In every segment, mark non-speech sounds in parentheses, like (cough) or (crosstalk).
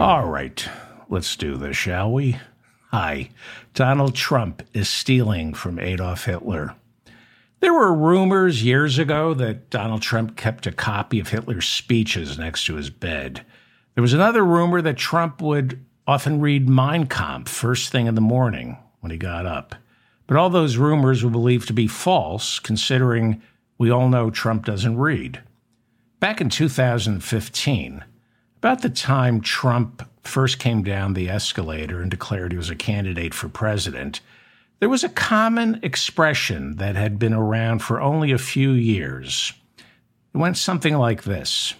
All right, let's do this, shall we? Hi, Donald Trump is stealing from Adolf Hitler. There were rumors years ago that Donald Trump kept a copy of Hitler's speeches next to his bed. There was another rumor that Trump would often read Mein Kampf first thing in the morning when he got up. But all those rumors were believed to be false, considering we all know Trump doesn't read. Back in 2015, about the time Trump first came down the escalator and declared he was a candidate for president, there was a common expression that had been around for only a few years. It went something like this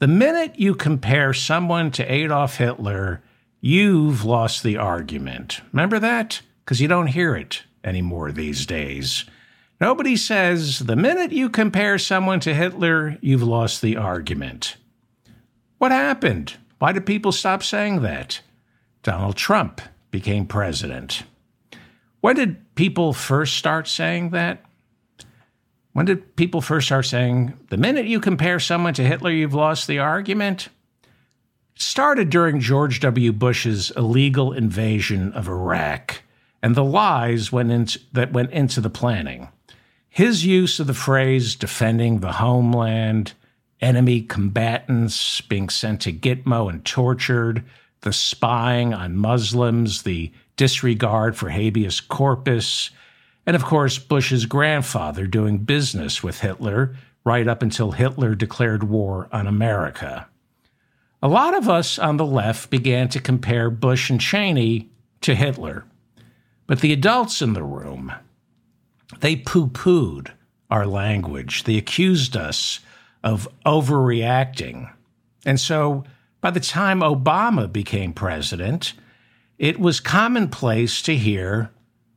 The minute you compare someone to Adolf Hitler, you've lost the argument. Remember that? Because you don't hear it anymore these days. Nobody says, the minute you compare someone to Hitler, you've lost the argument. What happened? Why did people stop saying that? Donald Trump became president. When did people first start saying that? When did people first start saying, the minute you compare someone to Hitler, you've lost the argument? It started during George W. Bush's illegal invasion of Iraq and the lies went into, that went into the planning. His use of the phrase defending the homeland, enemy combatants being sent to Gitmo and tortured, the spying on Muslims, the disregard for habeas corpus, and of course, Bush's grandfather doing business with Hitler right up until Hitler declared war on America. A lot of us on the left began to compare Bush and Cheney to Hitler. But the adults in the room, they poo pooed our language. They accused us of overreacting. And so by the time Obama became president, it was commonplace to hear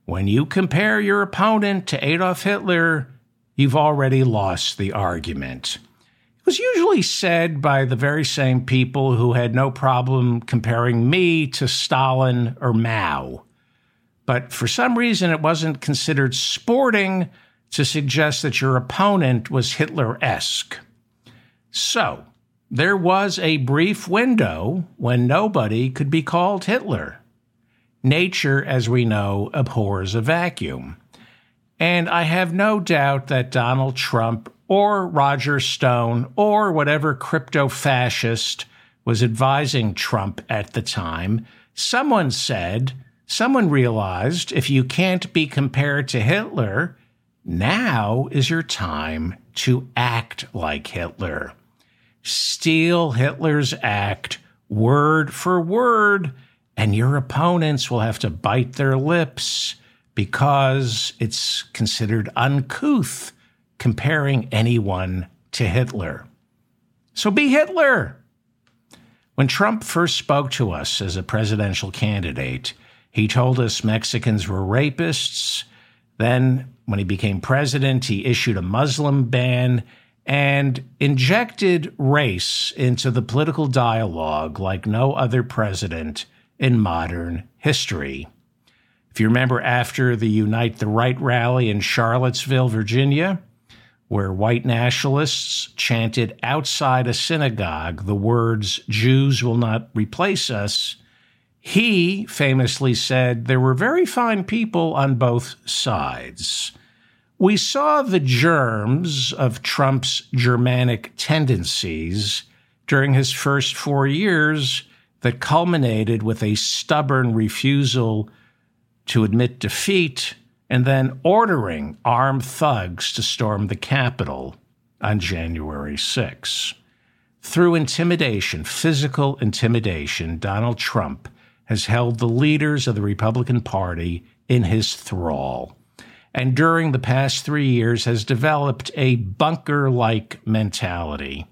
when you compare your opponent to Adolf Hitler, you've already lost the argument. It was usually said by the very same people who had no problem comparing me to Stalin or Mao. But for some reason, it wasn't considered sporting to suggest that your opponent was Hitler esque. So, there was a brief window when nobody could be called Hitler. Nature, as we know, abhors a vacuum. And I have no doubt that Donald Trump or Roger Stone or whatever crypto fascist was advising Trump at the time, someone said, someone realized if you can't be compared to Hitler, now is your time to act like Hitler. Steal Hitler's act word for word and your opponents will have to bite their lips because it's considered uncouth comparing anyone to Hitler. So be Hitler. When Trump first spoke to us as a presidential candidate, he told us Mexicans were rapists. Then, when he became president, he issued a Muslim ban and injected race into the political dialogue like no other president in modern history. If you remember after the Unite the Right rally in Charlottesville, Virginia, where white nationalists chanted outside a synagogue the words, Jews will not replace us, he famously said there were very fine people on both sides. We saw the germs of Trump's Germanic tendencies during his first four years that culminated with a stubborn refusal to admit defeat and then ordering armed thugs to storm the Capitol on January 6. Through intimidation, physical intimidation, Donald Trump has held the leaders of the Republican Party in his thrall. And during the past three years has developed a bunker like mentality,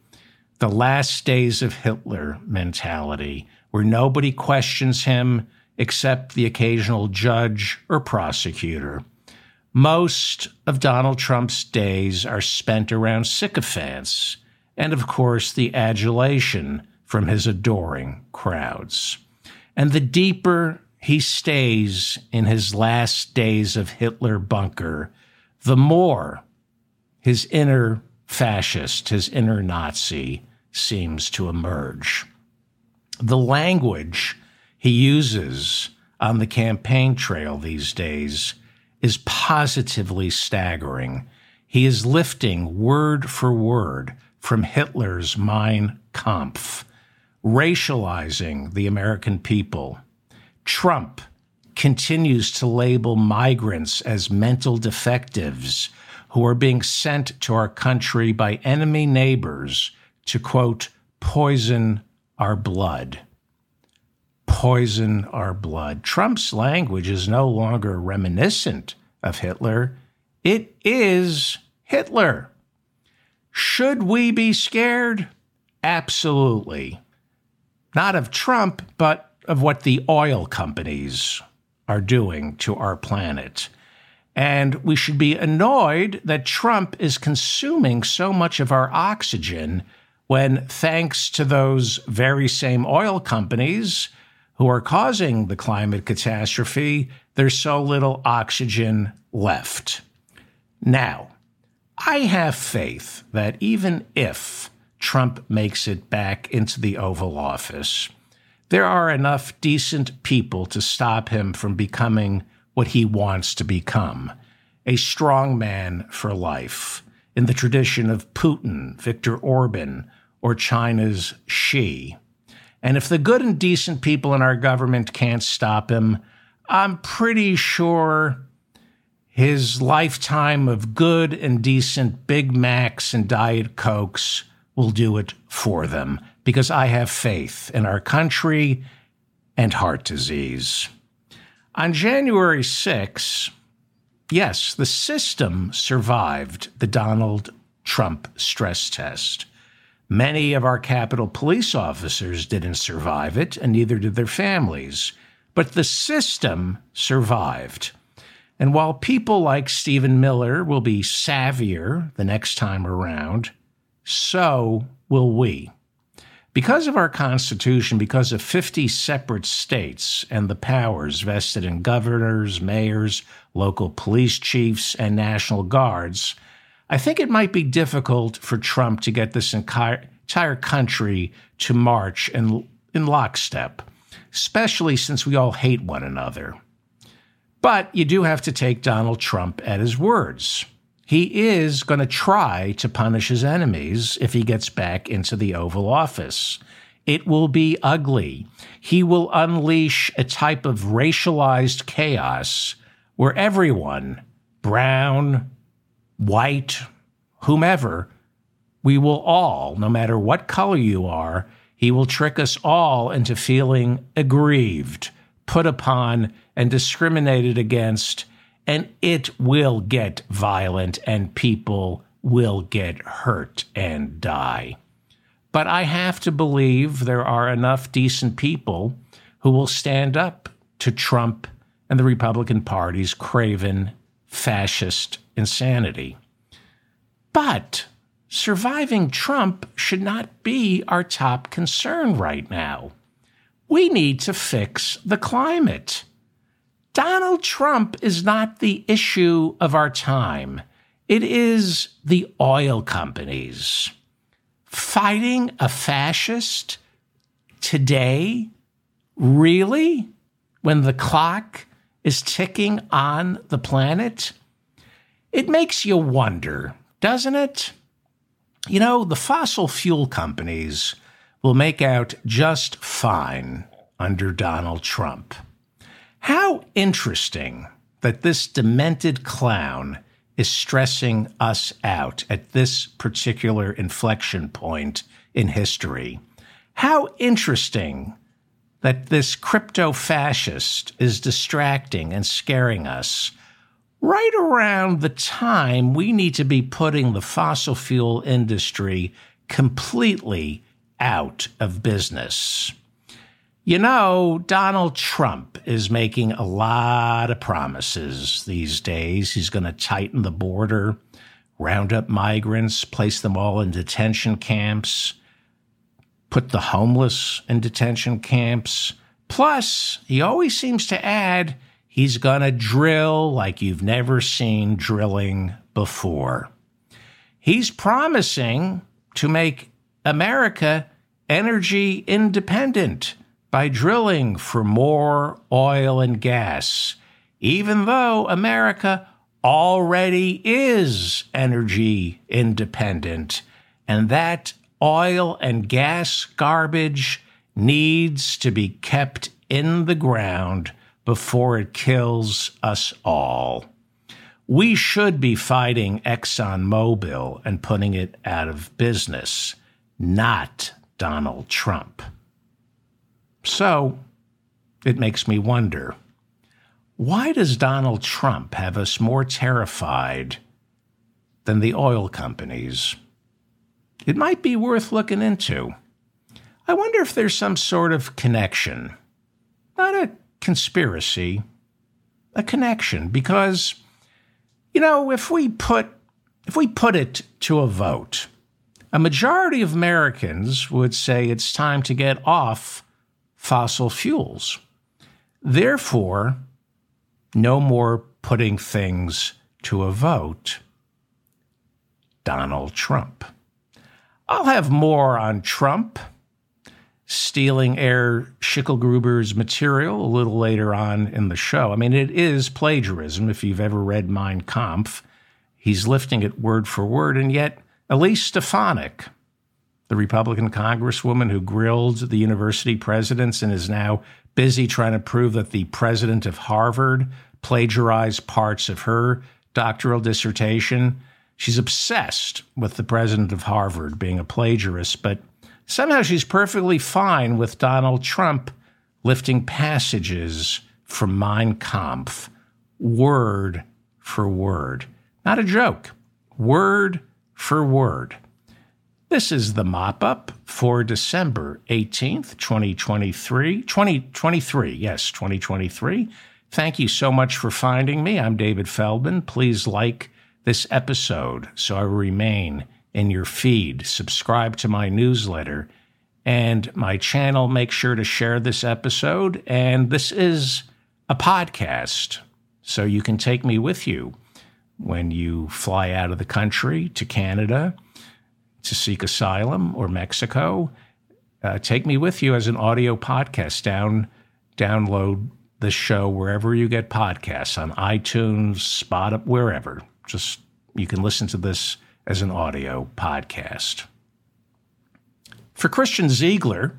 the last days of Hitler mentality, where nobody questions him except the occasional judge or prosecutor. Most of Donald Trump's days are spent around sycophants and, of course, the adulation from his adoring crowds. And the deeper he stays in his last days of Hitler bunker, the more his inner fascist, his inner Nazi seems to emerge. The language he uses on the campaign trail these days is positively staggering. He is lifting word for word from Hitler's Mein Kampf, racializing the American people. Trump continues to label migrants as mental defectives who are being sent to our country by enemy neighbors to, quote, poison our blood. Poison our blood. Trump's language is no longer reminiscent of Hitler, it is Hitler. Should we be scared? Absolutely. Not of Trump, but of what the oil companies are doing to our planet. And we should be annoyed that Trump is consuming so much of our oxygen when, thanks to those very same oil companies who are causing the climate catastrophe, there's so little oxygen left. Now, I have faith that even if Trump makes it back into the Oval Office, there are enough decent people to stop him from becoming what he wants to become a strong man for life, in the tradition of Putin, Viktor Orban, or China's Xi. And if the good and decent people in our government can't stop him, I'm pretty sure his lifetime of good and decent Big Macs and Diet Cokes will do it for them because I have faith in our country and heart disease. On January 6, yes, the system survived the Donald Trump stress test. Many of our Capitol police officers didn't survive it, and neither did their families. But the system survived. And while people like Stephen Miller will be savvier the next time around, so will we. Because of our Constitution, because of 50 separate states and the powers vested in governors, mayors, local police chiefs, and National Guards, I think it might be difficult for Trump to get this entire, country to march in, in lockstep, especially since we all hate one another. But you do have to take Donald Trump at his words he is going to try to punish his enemies if he gets back into the Oval Office. It will be ugly. He will unleash a type of racialized chaos where everyone, brown, white, whomever, we will all, no matter what color you are, he will trick us all into feeling aggrieved, put upon, and discriminated against and it will get violent and people will get hurt and die. But I have to believe there are enough decent people who will stand up to Trump and the Republican Party's craven fascist insanity. But surviving Trump should not be our top concern right now. We need to fix the climate. Donald Trump is not the issue of our time. It is the oil companies. Fighting a fascist today? Really? When the clock is ticking on the planet? It makes you wonder, doesn't it? You know, the fossil fuel companies will make out just fine under Donald Trump. How interesting that this demented clown is stressing us out at this particular inflection point in history. How interesting that this crypto fascist is distracting and scaring us right around the time we need to be putting the fossil fuel industry completely out of business. You know, Donald Trump is making a lot of promises these days. He's going to tighten the border, round up migrants, place them all in detention camps, put the homeless in detention camps. Plus, he always seems to add he's going to drill like you've never seen drilling before. He's promising to make America energy independent by drilling for more oil and gas, even though America already is energy independent. And that oil and gas garbage needs to be kept in the ground before it kills us all. We should be fighting ExxonMobil and putting it out of business, not Donald Trump. So it makes me wonder why does Donald Trump have us more terrified than the oil companies? It might be worth looking into. I wonder if there's some sort of connection. Not a conspiracy, a connection, because, you know, if we put if we put it to a vote, a majority of Americans would say it's time to get off fossil fuels. Therefore, no more putting things to a vote. Donald Trump. I'll have more on Trump stealing Herr Schickelgruber's material a little later on in the show. I mean, it is plagiarism if you've ever read Mein Kampf. He's lifting it word for word, and yet Elise Stefanik, the Republican congresswoman who grilled the university presidents and is now busy trying to prove that the president of Harvard plagiarized parts of her doctoral dissertation. She's obsessed with the president of Harvard being a plagiarist, but somehow she's perfectly fine with Donald Trump lifting passages from Mein Kampf, word for word. Not a joke, word for word. This is the mop up for December 18th, 2023. 2023, yes, 2023. Thank you so much for finding me. I'm David Feldman. Please like this episode so I remain in your feed. Subscribe to my newsletter and my channel. Make sure to share this episode. And this is a podcast, so you can take me with you when you fly out of the country to Canada to seek asylum or Mexico, uh, take me with you as an audio podcast. Down, download the show wherever you get podcasts on iTunes, Spot wherever. Just you can listen to this as an audio podcast. For Christian Ziegler,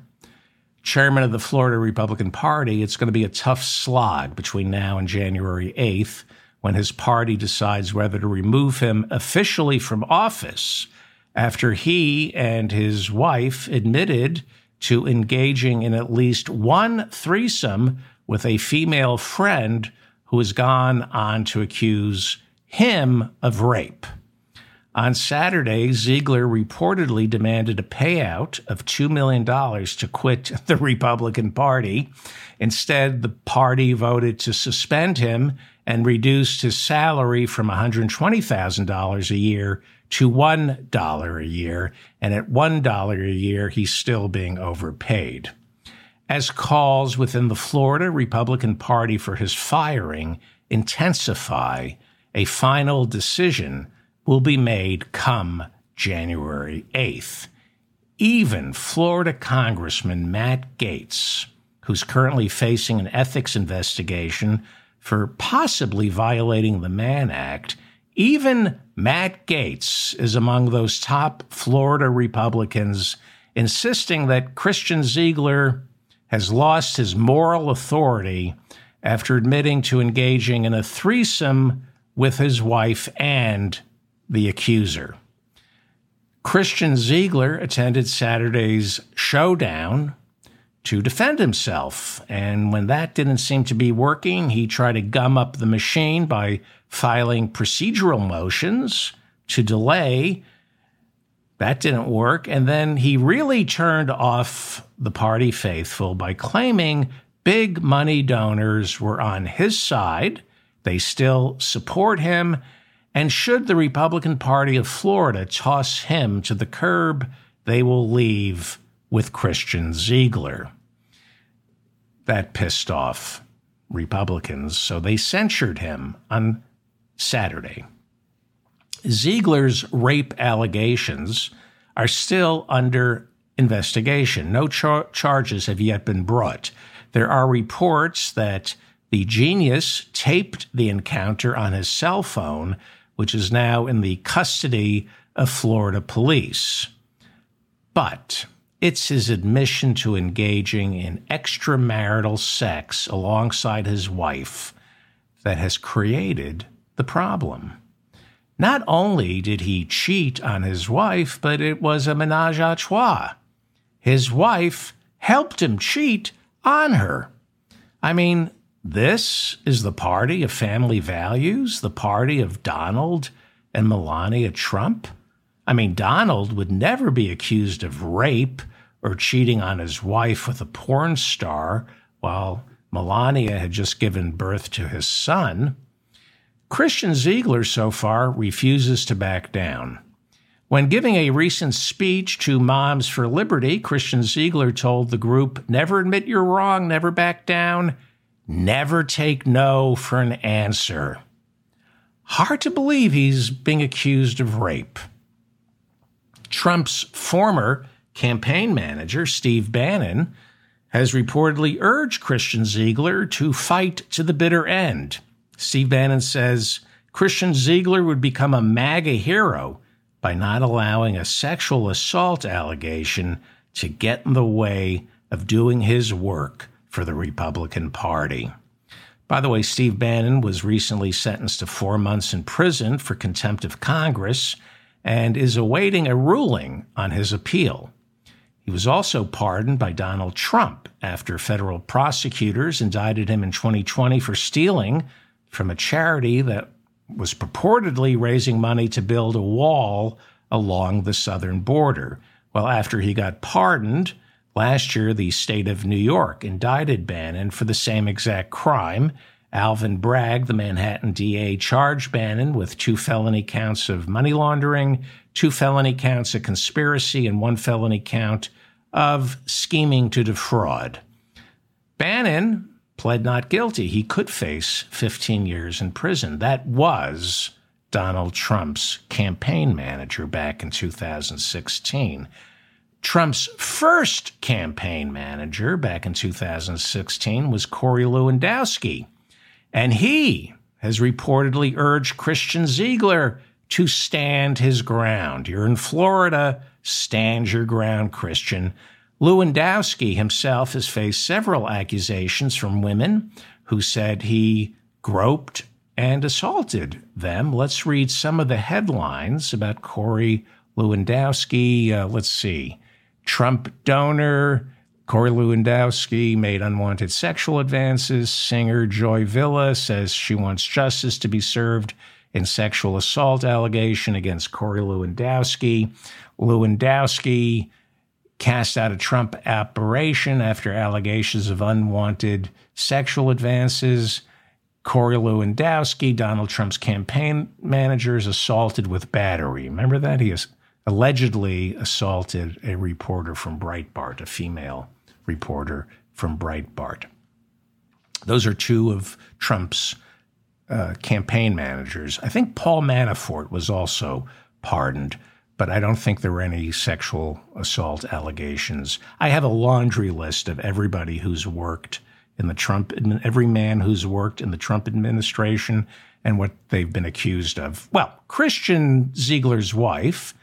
chairman of the Florida Republican Party, it's going to be a tough slog between now and January 8th when his party decides whether to remove him officially from office after he and his wife admitted to engaging in at least one threesome with a female friend who has gone on to accuse him of rape. On Saturday, Ziegler reportedly demanded a payout of $2 million to quit (laughs) the Republican Party. Instead, the party voted to suspend him and reduced his salary from $120,000 a year to $1 a year. And at $1 a year, he's still being overpaid. As calls within the Florida Republican Party for his firing intensify, a final decision will be made come January 8th. Even Florida Congressman Matt Gaetz, who's currently facing an ethics investigation for possibly violating the Mann Act, even Matt Gaetz is among those top Florida Republicans insisting that Christian Ziegler has lost his moral authority after admitting to engaging in a threesome with his wife and the accuser. Christian Ziegler attended Saturday's showdown to defend himself. And when that didn't seem to be working, he tried to gum up the machine by filing procedural motions to delay. That didn't work. And then he really turned off the party faithful by claiming big money donors were on his side. They still support him. And should the Republican Party of Florida toss him to the curb, they will leave with Christian Ziegler. That pissed off Republicans, so they censured him on Saturday. Ziegler's rape allegations are still under investigation. No char- charges have yet been brought. There are reports that the genius taped the encounter on his cell phone, which is now in the custody of Florida police. But it's his admission to engaging in extramarital sex alongside his wife that has created the problem. Not only did he cheat on his wife, but it was a menage a trois. His wife helped him cheat on her. I mean, this is the party of family values, the party of Donald and Melania Trump. I mean, Donald would never be accused of rape or cheating on his wife with a porn star while Melania had just given birth to his son. Christian Ziegler so far refuses to back down. When giving a recent speech to Moms for Liberty, Christian Ziegler told the group, Never admit you're wrong, never back down, never take no for an answer. Hard to believe he's being accused of rape. Trump's former campaign manager, Steve Bannon, has reportedly urged Christian Ziegler to fight to the bitter end. Steve Bannon says Christian Ziegler would become a MAGA hero by not allowing a sexual assault allegation to get in the way of doing his work for the Republican Party. By the way, Steve Bannon was recently sentenced to four months in prison for contempt of Congress and is awaiting a ruling on his appeal. He was also pardoned by Donald Trump after federal prosecutors indicted him in 2020 for stealing from a charity that was purportedly raising money to build a wall along the southern border. Well, after he got pardoned, last year the state of New York indicted Bannon for the same exact crime. Alvin Bragg, the Manhattan DA, charged Bannon with two felony counts of money laundering, two felony counts of conspiracy, and one felony count of scheming to defraud. Bannon pled not guilty. He could face 15 years in prison. That was Donald Trump's campaign manager back in 2016. Trump's first campaign manager back in 2016 was Corey Lewandowski. And he has reportedly urged Christian Ziegler to stand his ground. You're in Florida, stand your ground, Christian. Lewandowski himself has faced several accusations from women who said he groped and assaulted them. Let's read some of the headlines about Corey Lewandowski. Uh, let's see. Trump donor Corey Lewandowski made unwanted sexual advances. Singer Joy Villa says she wants justice to be served in sexual assault allegation against Corey Lewandowski. Lewandowski cast out a Trump operation after allegations of unwanted sexual advances. Corey Lewandowski, Donald Trump's campaign manager, is assaulted with battery. Remember that? He has allegedly assaulted a reporter from Breitbart, a female reporter from Breitbart. Those are two of Trump's uh, campaign managers. I think Paul Manafort was also pardoned but I don't think there were any sexual assault allegations. I have a laundry list of everybody who's worked in the Trump, every man who's worked in the Trump administration and what they've been accused of. Well, Christian Ziegler's wife,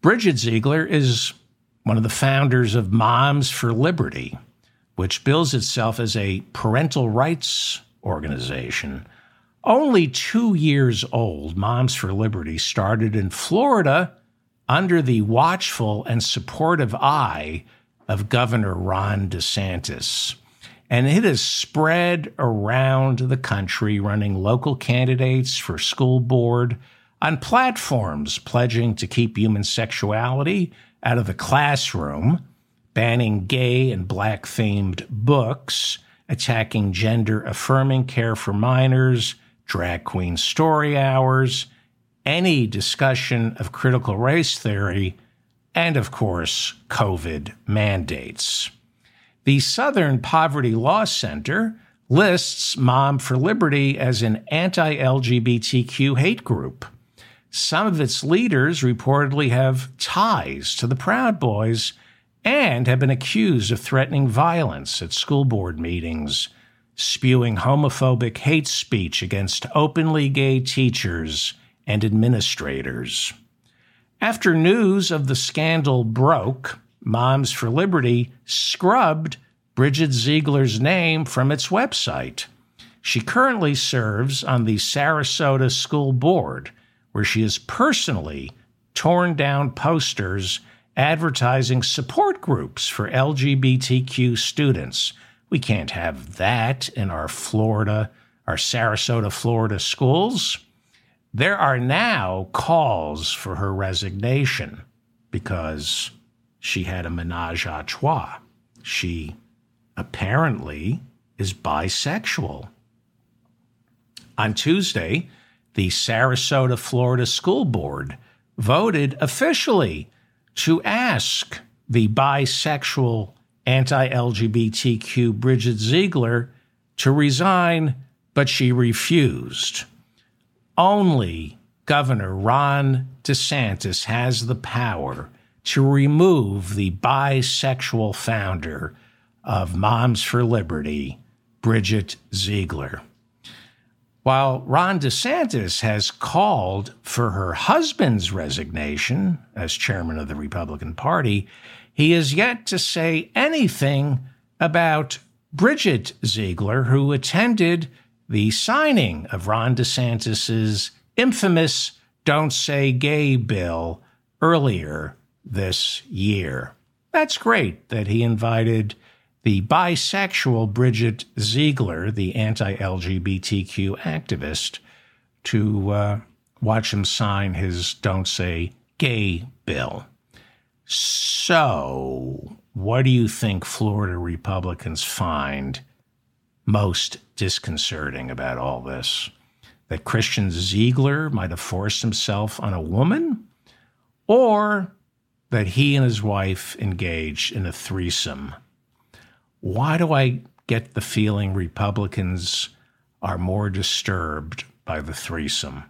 Bridget Ziegler, is one of the founders of Moms for Liberty, which bills itself as a parental rights organization. Only two years old, Moms for Liberty started in Florida under the watchful and supportive eye of Governor Ron DeSantis. And it has spread around the country, running local candidates for school board on platforms pledging to keep human sexuality out of the classroom, banning gay and black themed books, attacking gender affirming care for minors, drag queen story hours, any discussion of critical race theory, and of course, COVID mandates. The Southern Poverty Law Center lists Mom for Liberty as an anti LGBTQ hate group. Some of its leaders reportedly have ties to the Proud Boys and have been accused of threatening violence at school board meetings, spewing homophobic hate speech against openly gay teachers and administrators. After news of the scandal broke, Moms for Liberty scrubbed Bridget Ziegler's name from its website. She currently serves on the Sarasota School Board, where she has personally torn down posters advertising support groups for LGBTQ students. We can't have that in our Florida, our Sarasota, Florida schools. There are now calls for her resignation because she had a menage a trois. She apparently is bisexual. On Tuesday, the Sarasota, Florida School Board voted officially to ask the bisexual anti LGBTQ Bridget Ziegler to resign, but she refused. Only Governor Ron DeSantis has the power to remove the bisexual founder of Moms for Liberty, Bridget Ziegler. While Ron DeSantis has called for her husband's resignation as chairman of the Republican Party, he has yet to say anything about Bridget Ziegler, who attended the signing of Ron DeSantis's infamous Don't Say Gay bill earlier this year. That's great that he invited the bisexual Bridget Ziegler, the anti LGBTQ activist, to uh, watch him sign his Don't Say Gay bill. So, what do you think Florida Republicans find most disconcerting about all this? That Christian Ziegler might have forced himself on a woman? Or that he and his wife engaged in a threesome why do I get the feeling Republicans are more disturbed by the threesome?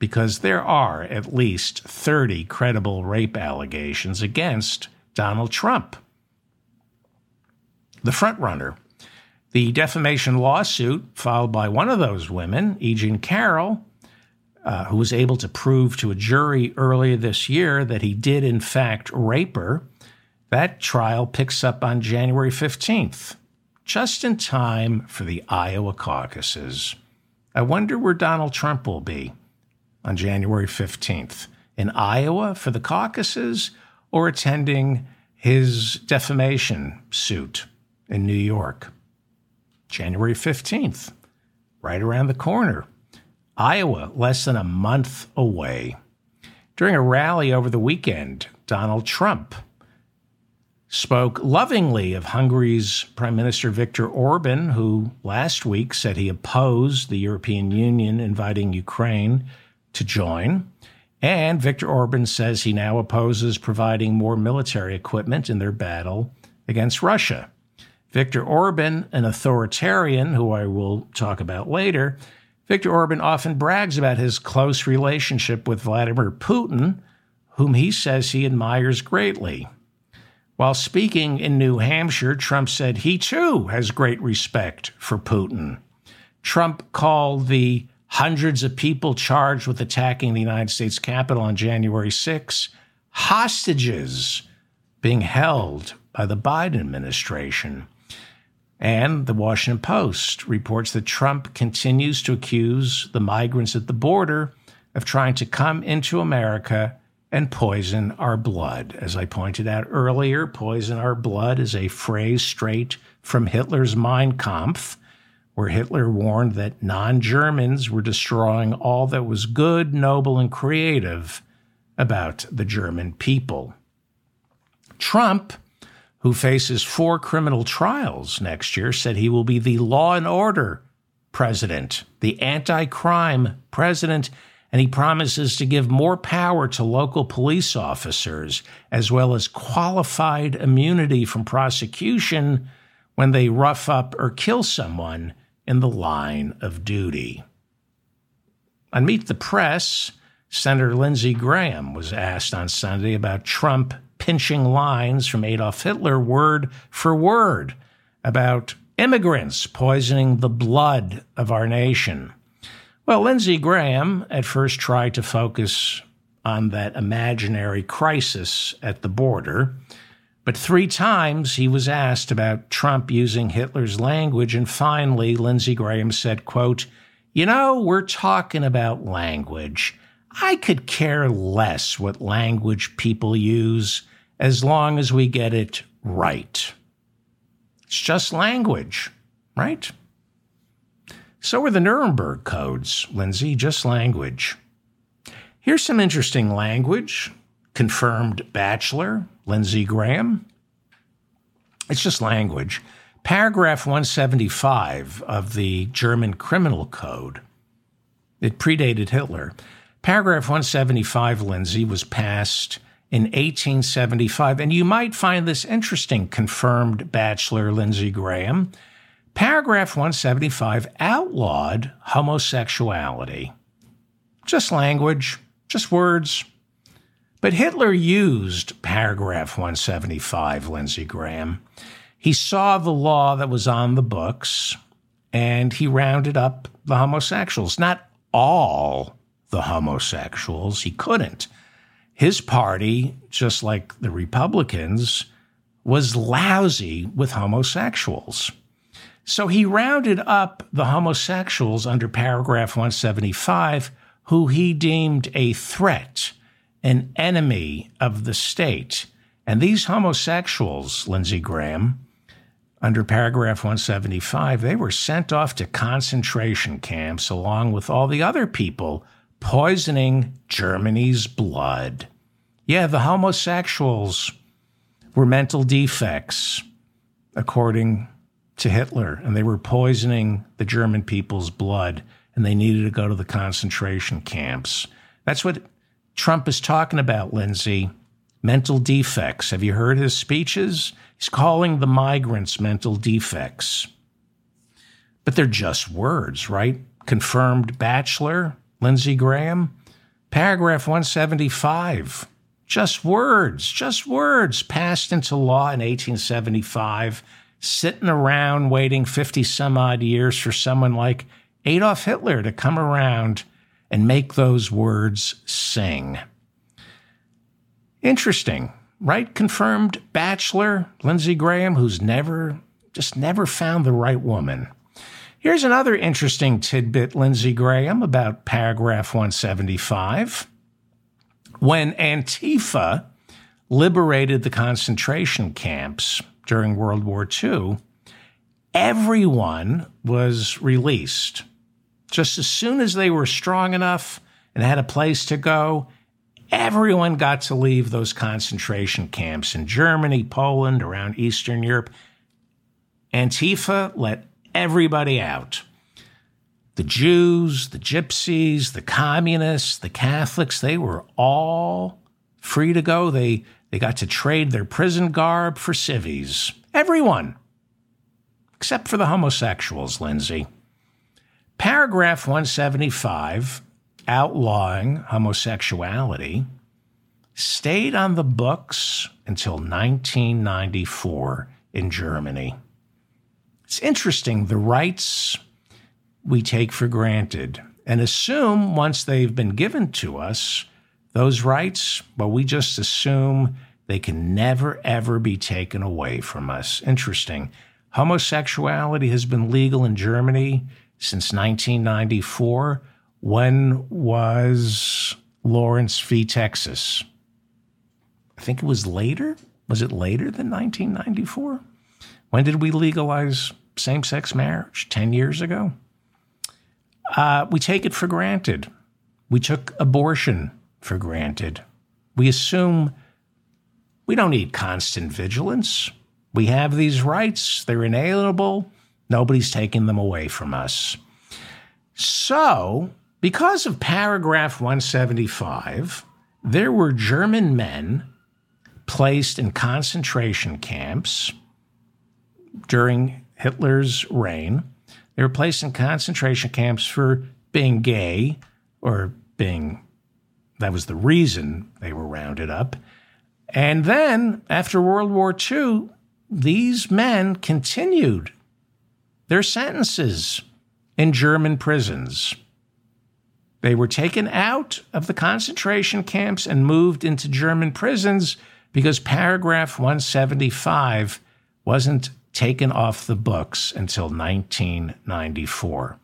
Because there are at least 30 credible rape allegations against Donald Trump. The frontrunner, the defamation lawsuit filed by one of those women, E. Jean Carroll, uh, who was able to prove to a jury earlier this year that he did, in fact, rape her, that trial picks up on January 15th, just in time for the Iowa caucuses. I wonder where Donald Trump will be on January 15th in Iowa for the caucuses or attending his defamation suit in New York. January 15th, right around the corner. Iowa, less than a month away. During a rally over the weekend, Donald Trump spoke lovingly of Hungary's Prime Minister Viktor Orban, who last week said he opposed the European Union inviting Ukraine to join. And Viktor Orban says he now opposes providing more military equipment in their battle against Russia. Viktor Orban, an authoritarian who I will talk about later, Viktor Orban often brags about his close relationship with Vladimir Putin, whom he says he admires greatly. While speaking in New Hampshire, Trump said he too has great respect for Putin. Trump called the hundreds of people charged with attacking the United States Capitol on January 6 hostages being held by the Biden administration. And the Washington Post reports that Trump continues to accuse the migrants at the border of trying to come into America and poison our blood. As I pointed out earlier, poison our blood is a phrase straight from Hitler's Mein Kampf, where Hitler warned that non Germans were destroying all that was good, noble, and creative about the German people. Trump, who faces four criminal trials next year, said he will be the law and order president, the anti crime president and he promises to give more power to local police officers, as well as qualified immunity from prosecution when they rough up or kill someone in the line of duty. On Meet the Press, Senator Lindsey Graham was asked on Sunday about Trump pinching lines from Adolf Hitler word for word about immigrants poisoning the blood of our nation. Well, Lindsey Graham at first tried to focus on that imaginary crisis at the border, but three times he was asked about Trump using Hitler's language, and finally Lindsey Graham said, quote, You know, we're talking about language. I could care less what language people use as long as we get it right. It's just language, right? So are the Nuremberg codes, Lindsey, just language. Here's some interesting language. Confirmed bachelor, Lindsey Graham. It's just language. Paragraph 175 of the German Criminal Code. It predated Hitler. Paragraph 175, Lindsey, was passed in 1875. And you might find this interesting, confirmed bachelor Lindsey Graham. Paragraph 175 outlawed homosexuality. Just language, just words. But Hitler used paragraph 175, Lindsey Graham. He saw the law that was on the books and he rounded up the homosexuals. Not all the homosexuals, he couldn't. His party, just like the Republicans, was lousy with homosexuals. So he rounded up the homosexuals under paragraph 175 who he deemed a threat, an enemy of the state. And these homosexuals, Lindsey Graham, under paragraph 175, they were sent off to concentration camps along with all the other people poisoning Germany's blood. Yeah, the homosexuals were mental defects, according to Hitler, and they were poisoning the German people's blood, and they needed to go to the concentration camps. That's what Trump is talking about, Lindsey. Mental defects. Have you heard his speeches? He's calling the migrants mental defects. But they're just words, right? Confirmed bachelor, Lindsey Graham. Paragraph 175. Just words, just words passed into law in 1875 sitting around waiting 50 some odd years for someone like Adolf Hitler to come around and make those words sing. Interesting, right? Confirmed bachelor, Lindsey Graham, who's never, just never found the right woman. Here's another interesting tidbit, Lindsey Graham, about paragraph 175. When Antifa liberated the concentration camps, during World War II, everyone was released. Just as soon as they were strong enough and had a place to go, everyone got to leave those concentration camps in Germany, Poland, around Eastern Europe. Antifa let everybody out. The Jews, the Gypsies, the Communists, the Catholics, they were all free to go. They they got to trade their prison garb for civvies. Everyone. Except for the homosexuals, Lindsey. Paragraph 175, outlawing homosexuality, stayed on the books until 1994 in Germany. It's interesting, the rights we take for granted and assume once they've been given to us those rights, but we just assume they can never, ever be taken away from us. Interesting. Homosexuality has been legal in Germany since 1994. When was Lawrence v. Texas? I think it was later. Was it later than 1994? When did we legalize same sex marriage? 10 years ago? Uh, we take it for granted. We took abortion for granted. We assume we don't need constant vigilance. We have these rights, they're inalienable. Nobody's taking them away from us. So, because of paragraph 175, there were German men placed in concentration camps during Hitler's reign. They were placed in concentration camps for being gay or being that was the reason they were rounded up. And then after World War II, these men continued their sentences in German prisons. They were taken out of the concentration camps and moved into German prisons because paragraph 175 wasn't taken off the books until 1994.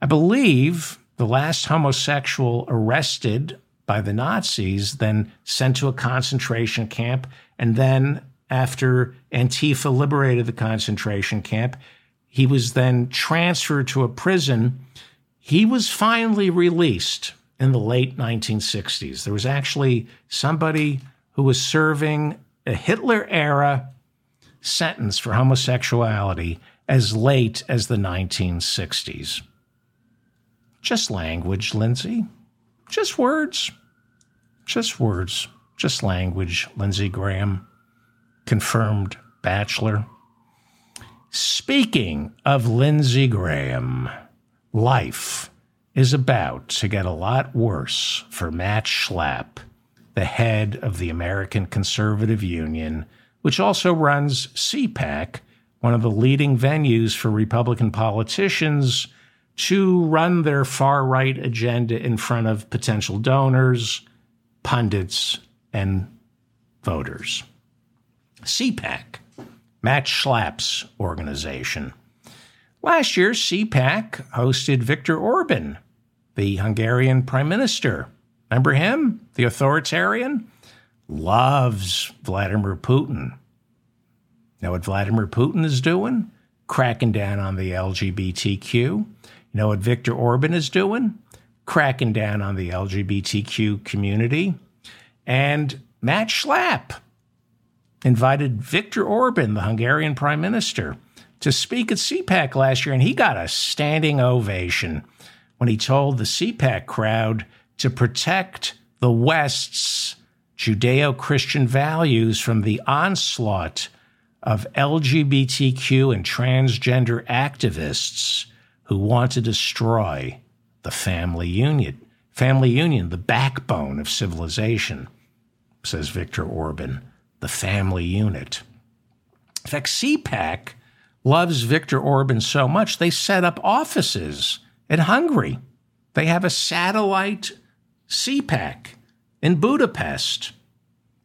I believe the last homosexual arrested by the Nazis, then sent to a concentration camp, and then after Antifa liberated the concentration camp, he was then transferred to a prison. He was finally released in the late 1960s. There was actually somebody who was serving a Hitler era sentence for homosexuality as late as the 1960s. Just language, Lindsey. Just words. Just words. Just language, Lindsey Graham. Confirmed bachelor. Speaking of Lindsey Graham, life is about to get a lot worse for Matt Schlapp, the head of the American Conservative Union, which also runs CPAC, one of the leading venues for Republican politicians to run their far right agenda in front of potential donors, pundits, and voters. CPAC Matt Schlapp's organization. Last year, CPAC hosted Viktor Orban, the Hungarian prime minister. Remember him? The authoritarian? Loves Vladimir Putin. Know what Vladimir Putin is doing? Cracking down on the LGBTQ. You know what Viktor Orban is doing? Cracking down on the LGBTQ community. And Matt Schlapp invited Viktor Orban, the Hungarian prime minister, to speak at CPAC last year, and he got a standing ovation when he told the CPAC crowd to protect the West's Judeo Christian values from the onslaught of LGBTQ and transgender activists who want to destroy the family union. Family union, the backbone of civilization, says Viktor Orban the family unit. In fact, CPAC loves Viktor Orban so much, they set up offices in Hungary. They have a satellite CPAC in Budapest,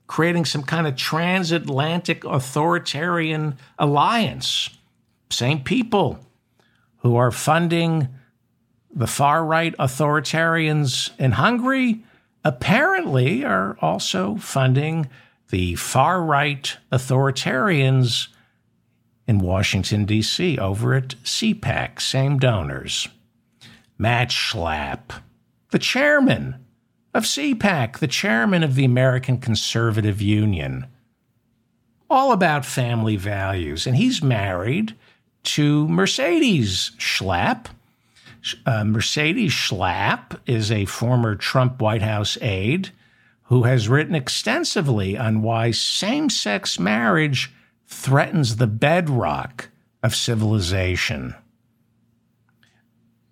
creating some kind of transatlantic authoritarian alliance. Same people who are funding the far right authoritarians in Hungary apparently are also funding the far right authoritarians in Washington, D.C., over at CPAC, same donors. Matt Schlapp, the chairman of CPAC, the chairman of the American Conservative Union, all about family values. And he's married to Mercedes Schlapp. Uh, Mercedes Schlapp is a former Trump White House aide who has written extensively on why same sex marriage threatens the bedrock of civilization.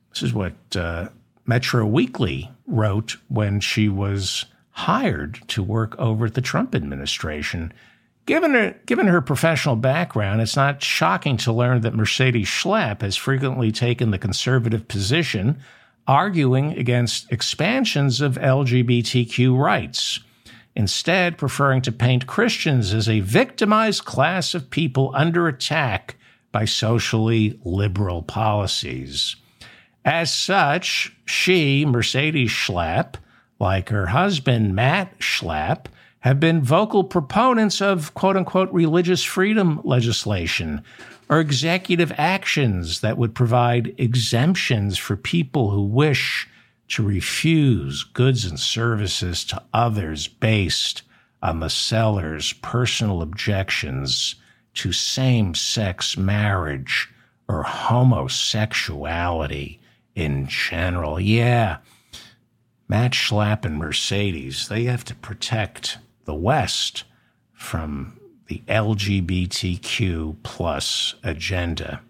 This is what uh, Metro Weekly wrote when she was hired to work over at the Trump administration. Given her, given her professional background, it's not shocking to learn that Mercedes Schlapp has frequently taken the conservative position arguing against expansions of LGBTQ rights, instead, preferring to paint Christians as a victimized class of people under attack by socially liberal policies. As such, she, Mercedes Schlapp, like her husband Matt Schlapp, have been vocal proponents of quote unquote religious freedom legislation, or executive actions that would provide exemptions for people who wish to refuse goods and services to others based on the seller's personal objections to same sex marriage or homosexuality in general. Yeah. Matt Schlapp and Mercedes, they have to protect the West from the LGBTQ plus agenda.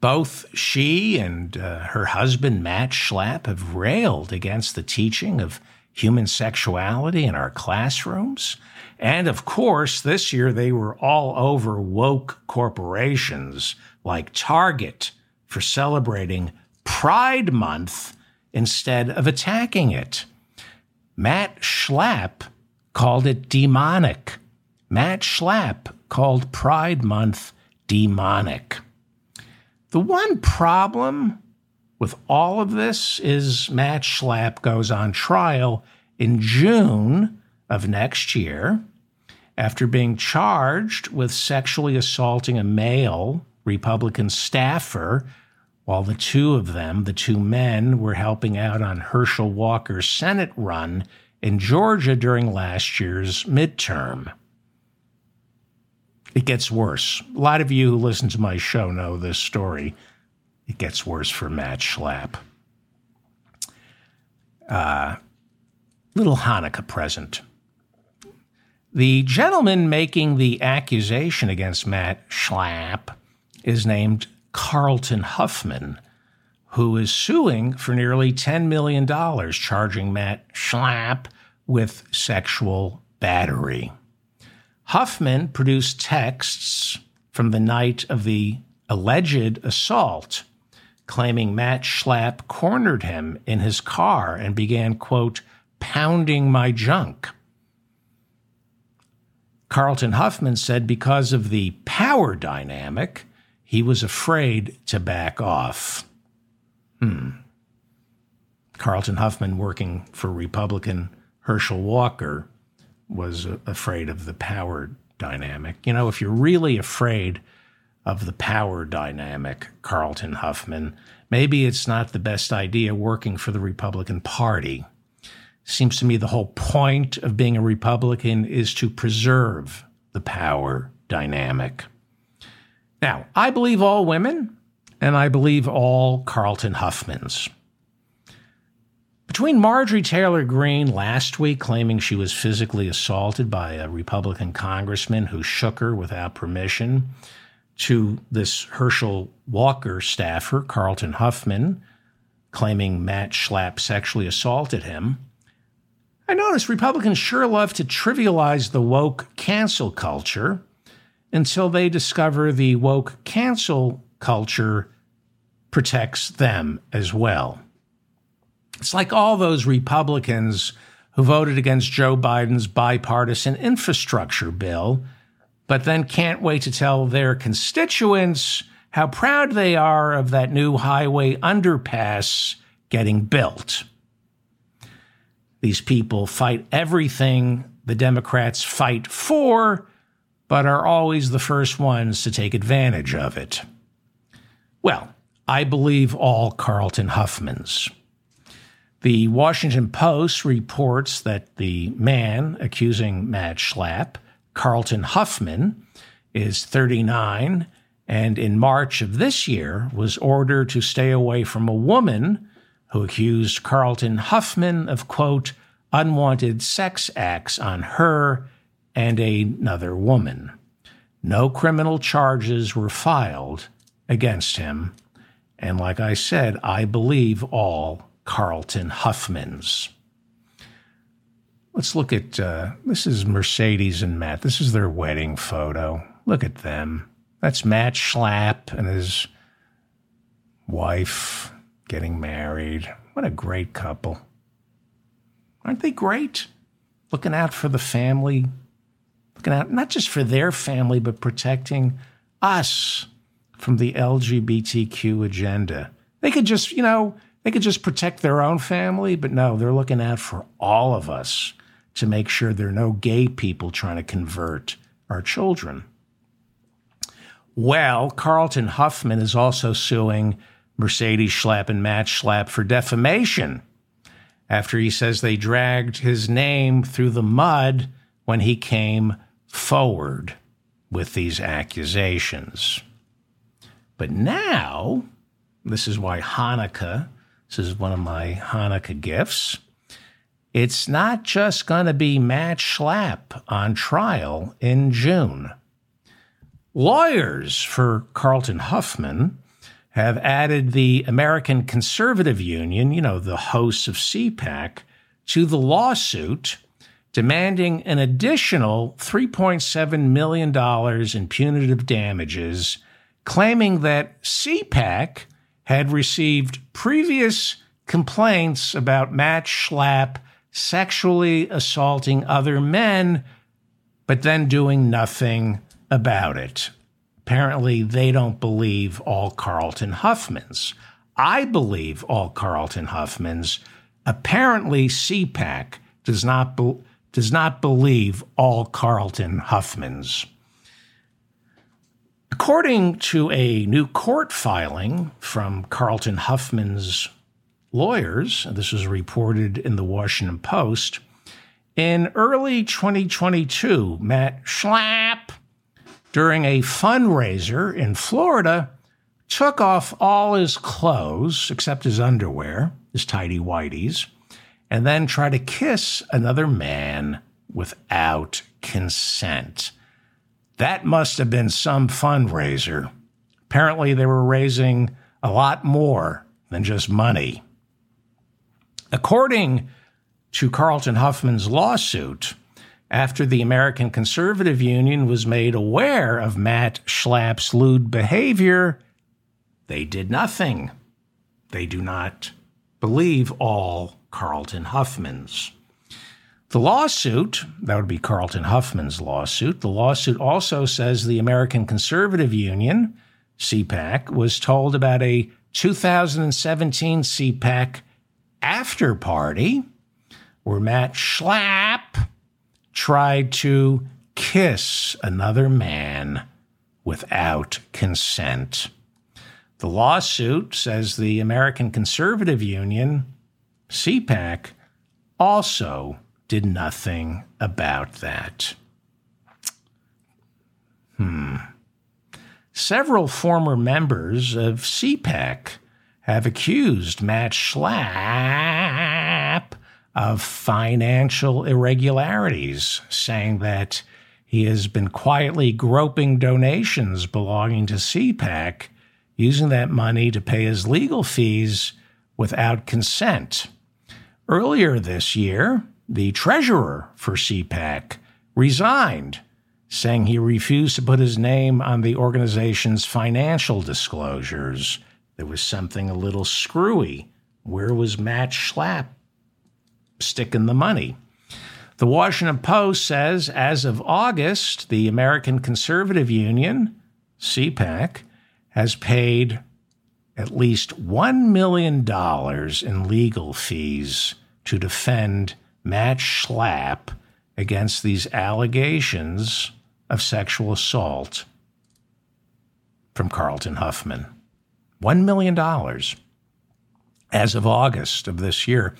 Both she and uh, her husband, Matt Schlapp, have railed against the teaching of human sexuality in our classrooms. And of course, this year they were all over woke corporations like Target for celebrating Pride Month instead of attacking it. Matt Schlapp called it demonic. Matt Schlapp called Pride Month demonic. The one problem with all of this is Matt Schlapp goes on trial in June of next year after being charged with sexually assaulting a male Republican staffer while the two of them, the two men, were helping out on Herschel Walker's Senate run in Georgia during last year's midterm. It gets worse. A lot of you who listen to my show know this story. It gets worse for Matt Schlapp. Uh, little Hanukkah present. The gentleman making the accusation against Matt Schlapp is named Carlton Huffman, who is suing for nearly $10 million, charging Matt Schlapp with sexual battery. Huffman produced texts from the night of the alleged assault, claiming Matt Schlapp cornered him in his car and began, quote, pounding my junk. Carlton Huffman said because of the power dynamic, he was afraid to back off. Hmm. Carlton Huffman, working for Republican Herschel Walker, was afraid of the power dynamic. You know, if you're really afraid of the power dynamic, Carlton Huffman, maybe it's not the best idea working for the Republican Party. Seems to me the whole point of being a Republican is to preserve the power dynamic. Now, I believe all women, and I believe all Carlton Huffmans. Between Marjorie Taylor Greene last week claiming she was physically assaulted by a Republican congressman who shook her without permission, to this Herschel Walker staffer, Carlton Huffman, claiming Matt Schlapp sexually assaulted him, I noticed Republicans sure love to trivialize the woke cancel culture until they discover the woke cancel culture protects them as well. It's like all those Republicans who voted against Joe Biden's bipartisan infrastructure bill, but then can't wait to tell their constituents how proud they are of that new highway underpass getting built. These people fight everything the Democrats fight for, but are always the first ones to take advantage of it. Well, I believe all Carlton Huffmans. The Washington Post reports that the man accusing Matt Schlapp, Carlton Huffman, is 39 and in March of this year was ordered to stay away from a woman who accused Carlton Huffman of, quote, unwanted sex acts on her and another woman. No criminal charges were filed against him. And like I said, I believe all Carlton Huffmans. Let's look at uh, this is Mercedes and Matt. This is their wedding photo. Look at them. That's Matt Schlapp and his wife getting married. What a great couple. Aren't they great? Looking out for the family, looking out not just for their family, but protecting us from the LGBTQ agenda. They could just, you know, they could just protect their own family, but no, they're looking out for all of us to make sure there are no gay people trying to convert our children. Well, Carlton Huffman is also suing Mercedes Schlapp and Matt Schlapp for defamation after he says they dragged his name through the mud when he came forward with these accusations. But now, this is why Hanukkah this is one of my Hanukkah gifts. It's not just going to be Matt Schlapp on trial in June. Lawyers for Carlton Huffman have added the American Conservative Union, you know, the hosts of CPAC, to the lawsuit demanding an additional $3.7 million in punitive damages, claiming that CPAC had received previous complaints about Matt Schlapp sexually assaulting other men, but then doing nothing about it. Apparently, they don't believe all Carlton Huffmans. I believe all Carlton Huffmans. Apparently, CPAC does not be- does not believe all Carlton Huffmans. According to a new court filing from Carlton Huffman's lawyers, this was reported in the Washington Post, in early 2022, Matt Schlapp, during a fundraiser in Florida, took off all his clothes except his underwear, his tidy whities, and then try to kiss another man without consent. That must have been some fundraiser. Apparently, they were raising a lot more than just money. According to Carlton Huffman's lawsuit, after the American Conservative Union was made aware of Matt Schlapp's lewd behavior, they did nothing. They do not believe all Carlton Huffman's. The lawsuit, that would be Carlton Huffman's lawsuit, the lawsuit also says the American Conservative Union, CPAC, was told about a 2017 CPAC after party where Matt Schlapp tried to kiss another man without consent. The lawsuit says the American Conservative Union CPAC also did nothing about that. Hmm. Several former members of CPAC have accused Matt Schlapp of financial irregularities, saying that he has been quietly groping donations belonging to CPAC, using that money to pay his legal fees without consent. Earlier this year, the treasurer for CPAC resigned, saying he refused to put his name on the organization's financial disclosures. There was something a little screwy. Where was Matt Schlapp sticking the money? The Washington Post says as of August, the American Conservative Union, CPAC, has paid at least $1 million in legal fees to defend Matt Schlapp against these allegations of sexual assault from Carlton Huffman. $1 million as of August of this year.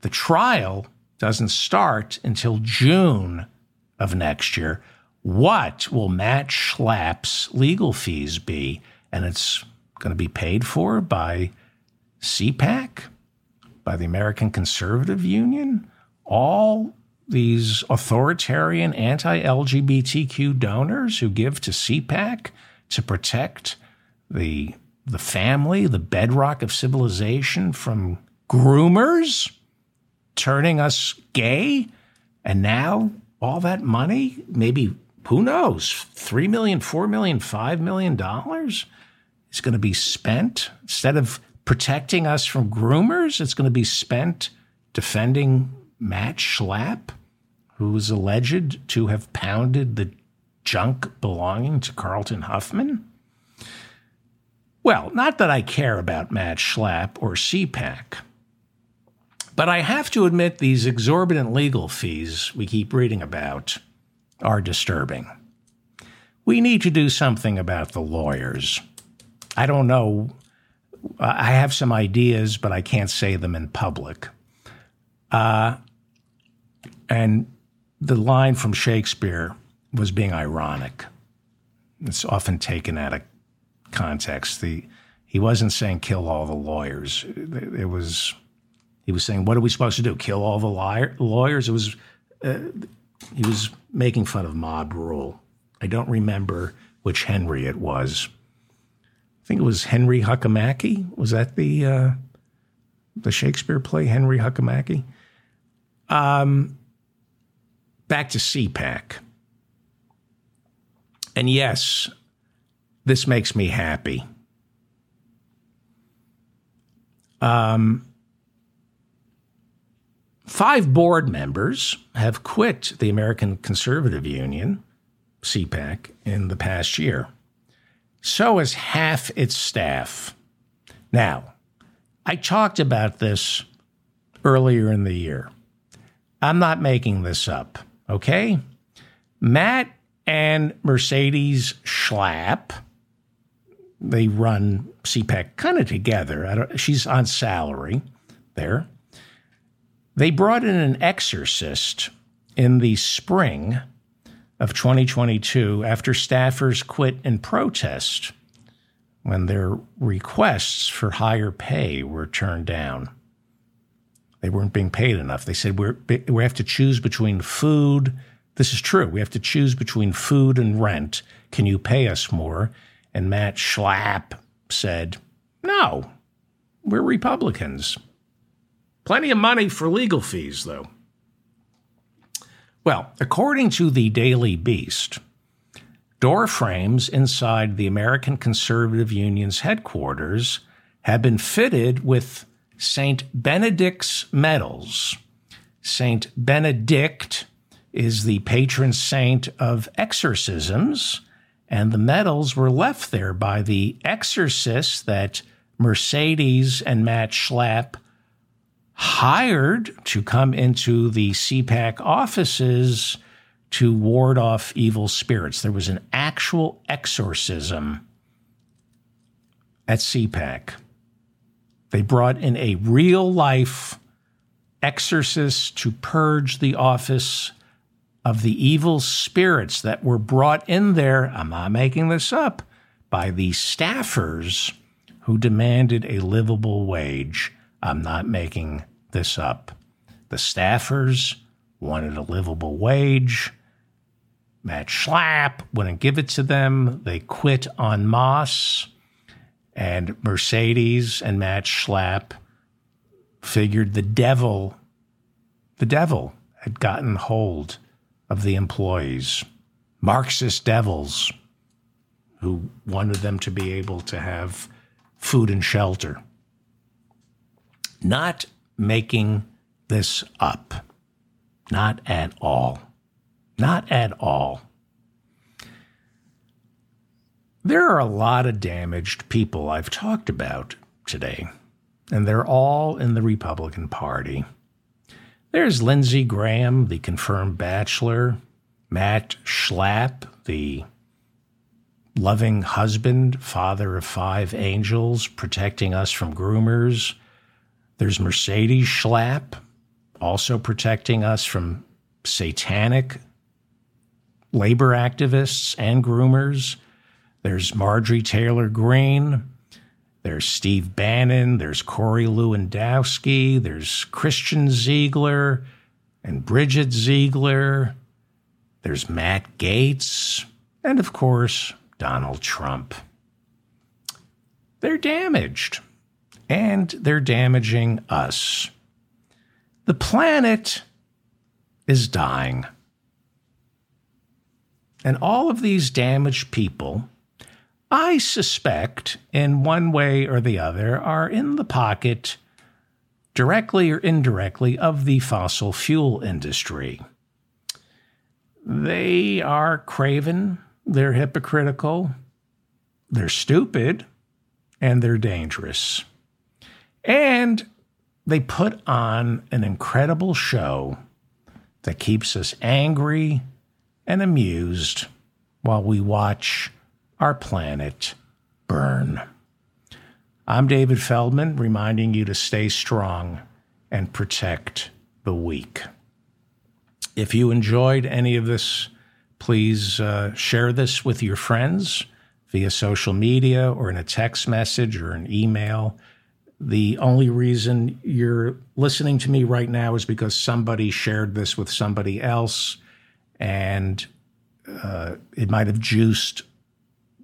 The trial doesn't start until June of next year. What will Matt Schlapp's legal fees be? And it's going to be paid for by CPAC, by the American Conservative Union, all these authoritarian anti LGBTQ donors who give to CPAC to protect the, the family, the bedrock of civilization, from groomers turning us gay. And now all that money, maybe, who knows, $3 million, $4 million, $5 million is going to be spent instead of protecting us from groomers, it's going to be spent defending Matt Schlapp, who is alleged to have pounded the junk belonging to Carlton Huffman? Well, not that I care about Matt Schlapp or CPAC, but I have to admit these exorbitant legal fees we keep reading about are disturbing. We need to do something about the lawyers. I don't know. I have some ideas, but I can't say them in public. Uh, and the line from Shakespeare was being ironic. It's often taken out of context. The he wasn't saying kill all the lawyers. It was he was saying what are we supposed to do? Kill all the liar, lawyers? It was uh, he was making fun of mob rule. I don't remember which Henry it was. I think it was Henry Huckamacky. Was that the uh, the Shakespeare play Henry Huckamacky? Um, back to CPAC. And yes, this makes me happy. Um, five board members have quit the American Conservative Union, CPAC, in the past year. So is half its staff. Now, I talked about this earlier in the year. I'm not making this up, okay? Matt and Mercedes Schlapp, they run CPAC kind of together. she's on salary there. They brought in an exorcist in the spring of 2022 after staffers quit in protest when their requests for higher pay were turned down. They weren't being paid enough. They said, we have to choose between food. This is true. We have to choose between food and rent. Can you pay us more? And Matt Schlapp said, no, we're Republicans. Plenty of money for legal fees, though. Well, according to the Daily Beast, door frames inside the American Conservative Union's headquarters have been fitted with St. Benedict's medals. St. Benedict is the patron saint of exorcisms, and the medals were left there by the exorcists that Mercedes and Matt Schlapp hired to come into the CPAC offices to ward off evil spirits. There was an actual exorcism at CPAC. They brought in a real life exorcist to purge the office of the evil spirits that were brought in there. I'm not making this up by the staffers who demanded a livable wage. I'm not making this up. The staffers wanted a livable wage. Matt Schlapp wouldn't give it to them. They quit en masse. And Mercedes and Matt Schlapp figured the devil, the devil had gotten hold of the employees, Marxist devils who wanted them to be able to have food and shelter. Not making this up. Not at all. Not at all. There are a lot of damaged people I've talked about today, and they're all in the Republican Party. There's Lindsey Graham, the confirmed bachelor, Matt Schlapp, the loving husband, father of five angels, protecting us from groomers. There's Mercedes Schlapp, also protecting us from satanic labor activists and groomers. There's Marjorie Taylor Greene. There's Steve Bannon. There's Corey Lewandowski. There's Christian Ziegler and Bridget Ziegler. There's Matt Gaetz. And of course, Donald Trump. They're damaged. And they're damaging us. The planet is dying. And all of these damaged people I suspect, in one way or the other, are in the pocket, directly or indirectly, of the fossil fuel industry. They are craven, they're hypocritical, they're stupid, and they're dangerous. And they put on an incredible show that keeps us angry and amused while we watch our planet burn. I'm David Feldman, reminding you to stay strong and protect the weak. If you enjoyed any of this, please uh, share this with your friends via social media or in a text message or an email. The only reason you're listening to me right now is because somebody shared this with somebody else and uh, it might have juiced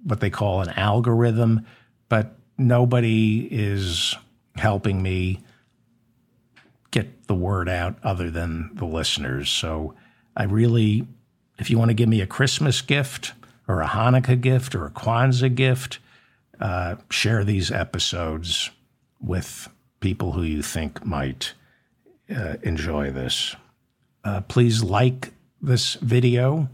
what they call an algorithm, but nobody is helping me get the word out other than the listeners. So I really, if you want to give me a Christmas gift or a Hanukkah gift or a Kwanzaa gift, uh, share these episodes with people who you think might uh, enjoy this. Uh, please like this video,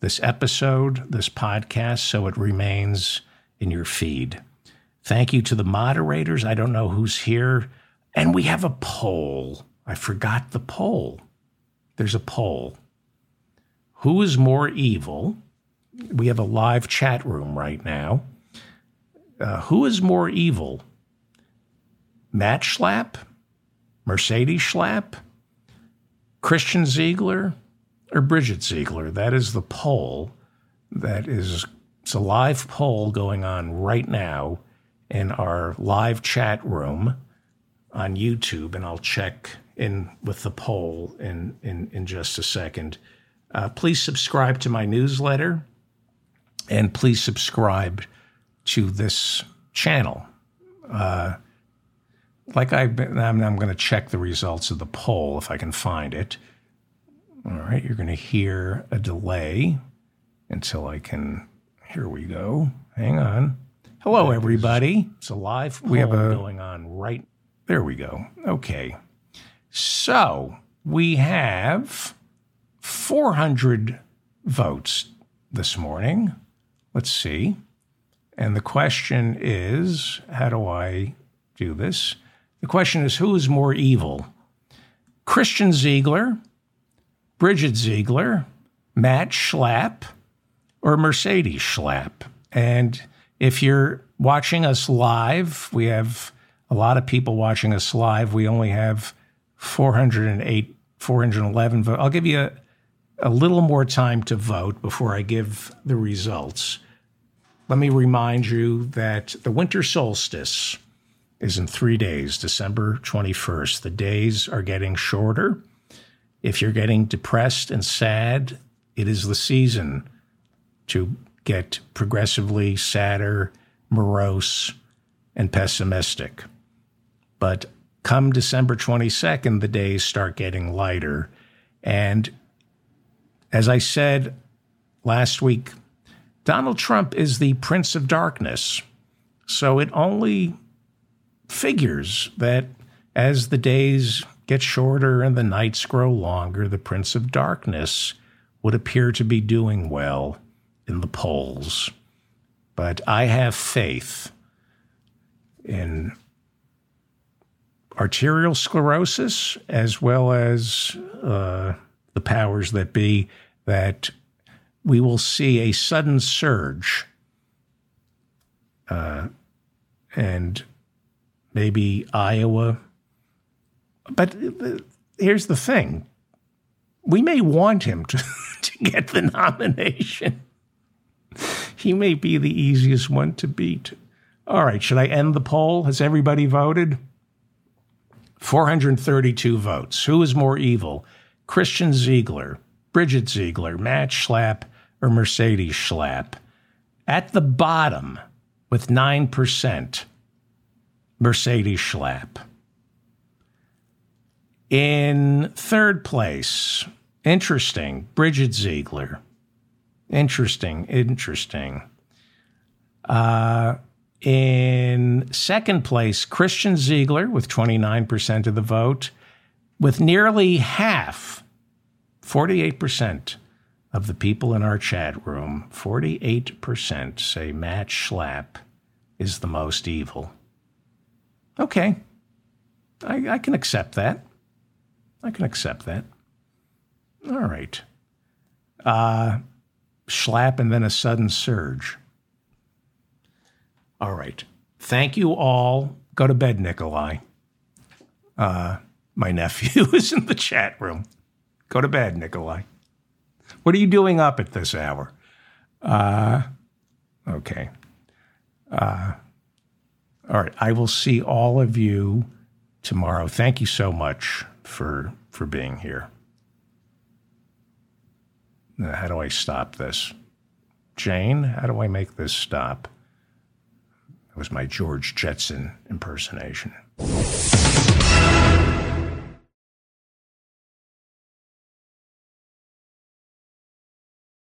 this episode, this podcast, so it remains in your feed. Thank you to the moderators. I don't know who's here. And we have a poll. I forgot the poll. There's a poll. Who is more evil? We have a live chat room right now. Uh, who is more evil? Matt Schlapp? Mercedes Schlapp? Christian Ziegler? Or Bridget Ziegler? That is the poll. That is, it's a live poll going on right now in our live chat room on YouTube, and I'll check in with the poll in, in, in just a second. Uh, please subscribe to my newsletter and please subscribe to this channel. Uh, like I've been, I'm, I'm going to check the results of the poll if I can find it. All right, you're going to hear a delay until I can. Here we go. Hang on. Hello, everybody. It's a live poll we have a, going on right. There we go. Okay. So we have 400 votes this morning. Let's see. And the question is how do I do this? The question is who is more evil? Christian Ziegler, Bridget Ziegler, Matt Schlapp, or Mercedes Schlapp? And if you're watching us live, we have a lot of people watching us live. We only have 408, 411 votes. I'll give you a, a little more time to vote before I give the results. Let me remind you that the winter solstice is in three days, December 21st. The days are getting shorter. If you're getting depressed and sad, it is the season to get progressively sadder, morose, and pessimistic. But come December 22nd, the days start getting lighter. And as I said last week, Donald Trump is the Prince of Darkness. So it only figures that as the days get shorter and the nights grow longer, the Prince of Darkness would appear to be doing well in the polls. But I have faith in arterial sclerosis as well as uh, the powers that be that we will see a sudden surge uh, and maybe Iowa. But here's the thing we may want him to, (laughs) to get the nomination. He may be the easiest one to beat. All right, should I end the poll? Has everybody voted? 432 votes. Who is more evil? Christian Ziegler, Bridget Ziegler, Matt Schlapp, or Mercedes Schlapp? At the bottom, with 9%, Mercedes Schlapp. In third place, interesting, Bridget Ziegler. Interesting, interesting. Uh, in second place, Christian Ziegler with 29% of the vote, with nearly half, 48% of the people in our chat room, 48% say Matt Schlapp is the most evil. Okay. I, I can accept that. I can accept that. All right. Uh, Schlapp and then a sudden surge. All right. Thank you all. Go to bed, Nikolai. Uh, my nephew (laughs) is in the chat room. Go to bed, Nikolai. What are you doing up at this hour? Uh, okay. Uh, all right. I will see all of you tomorrow. Thank you so much for for being here. How do I stop this? Jane, how do I make this stop? That was my George Jetson impersonation.